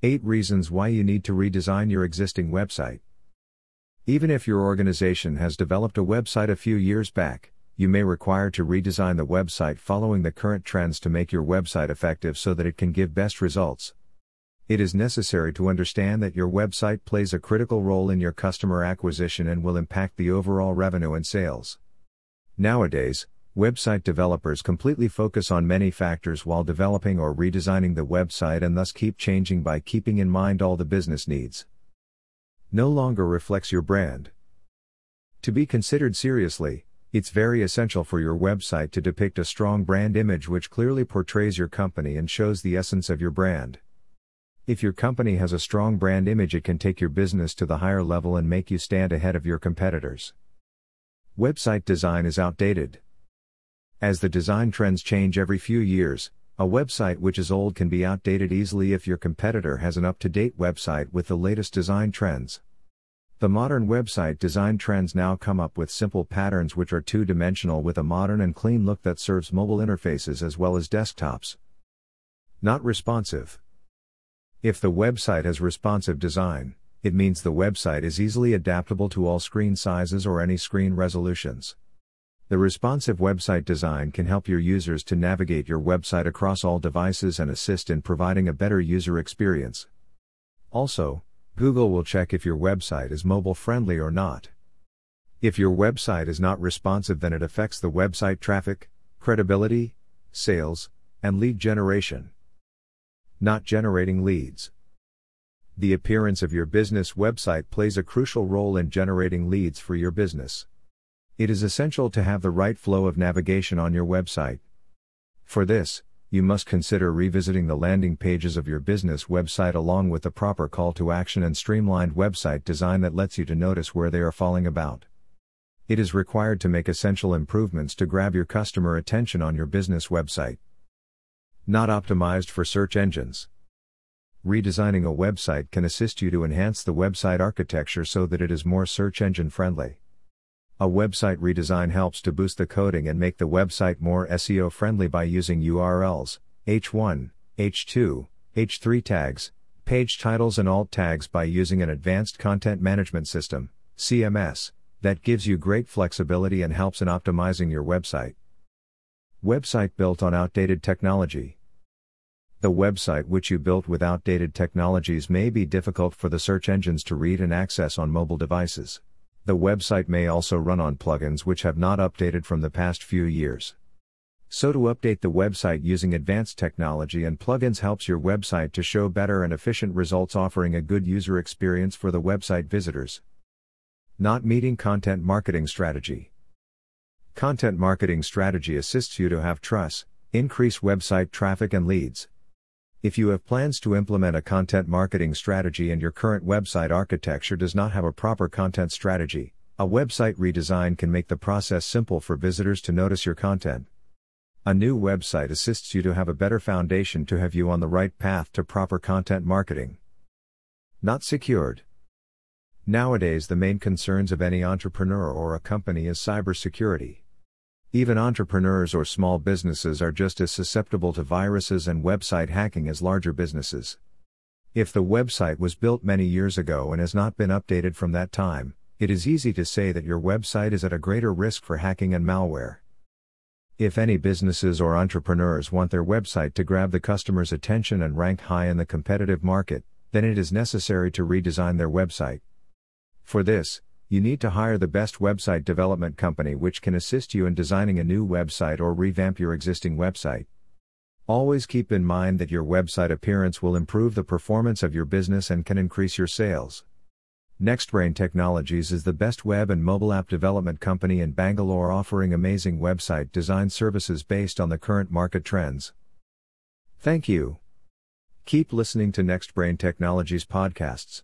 8 Reasons Why You Need to Redesign Your Existing Website. Even if your organization has developed a website a few years back, you may require to redesign the website following the current trends to make your website effective so that it can give best results. It is necessary to understand that your website plays a critical role in your customer acquisition and will impact the overall revenue and sales. Nowadays, Website developers completely focus on many factors while developing or redesigning the website and thus keep changing by keeping in mind all the business needs. No longer reflects your brand. To be considered seriously, it's very essential for your website to depict a strong brand image which clearly portrays your company and shows the essence of your brand. If your company has a strong brand image, it can take your business to the higher level and make you stand ahead of your competitors. Website design is outdated. As the design trends change every few years, a website which is old can be outdated easily if your competitor has an up to date website with the latest design trends. The modern website design trends now come up with simple patterns which are two dimensional with a modern and clean look that serves mobile interfaces as well as desktops. Not responsive. If the website has responsive design, it means the website is easily adaptable to all screen sizes or any screen resolutions. The responsive website design can help your users to navigate your website across all devices and assist in providing a better user experience. Also, Google will check if your website is mobile friendly or not. If your website is not responsive, then it affects the website traffic, credibility, sales, and lead generation. Not generating leads. The appearance of your business website plays a crucial role in generating leads for your business. It is essential to have the right flow of navigation on your website. For this, you must consider revisiting the landing pages of your business website along with the proper call to action and streamlined website design that lets you to notice where they are falling about. It is required to make essential improvements to grab your customer attention on your business website. Not optimized for search engines. Redesigning a website can assist you to enhance the website architecture so that it is more search engine friendly. A website redesign helps to boost the coding and make the website more SEO friendly by using URLs, H1, H2, H3 tags, page titles, and alt tags by using an advanced content management system, CMS, that gives you great flexibility and helps in optimizing your website. Website built on outdated technology. The website which you built with outdated technologies may be difficult for the search engines to read and access on mobile devices. The website may also run on plugins which have not updated from the past few years. So to update the website using advanced technology and plugins helps your website to show better and efficient results offering a good user experience for the website visitors. Not meeting content marketing strategy. Content marketing strategy assists you to have trust, increase website traffic and leads. If you have plans to implement a content marketing strategy and your current website architecture does not have a proper content strategy, a website redesign can make the process simple for visitors to notice your content. A new website assists you to have a better foundation to have you on the right path to proper content marketing. Not secured. Nowadays, the main concerns of any entrepreneur or a company is cybersecurity. Even entrepreneurs or small businesses are just as susceptible to viruses and website hacking as larger businesses. If the website was built many years ago and has not been updated from that time, it is easy to say that your website is at a greater risk for hacking and malware. If any businesses or entrepreneurs want their website to grab the customer's attention and rank high in the competitive market, then it is necessary to redesign their website. For this, you need to hire the best website development company which can assist you in designing a new website or revamp your existing website. Always keep in mind that your website appearance will improve the performance of your business and can increase your sales. NextBrain Technologies is the best web and mobile app development company in Bangalore offering amazing website design services based on the current market trends. Thank you. Keep listening to NextBrain Technologies podcasts.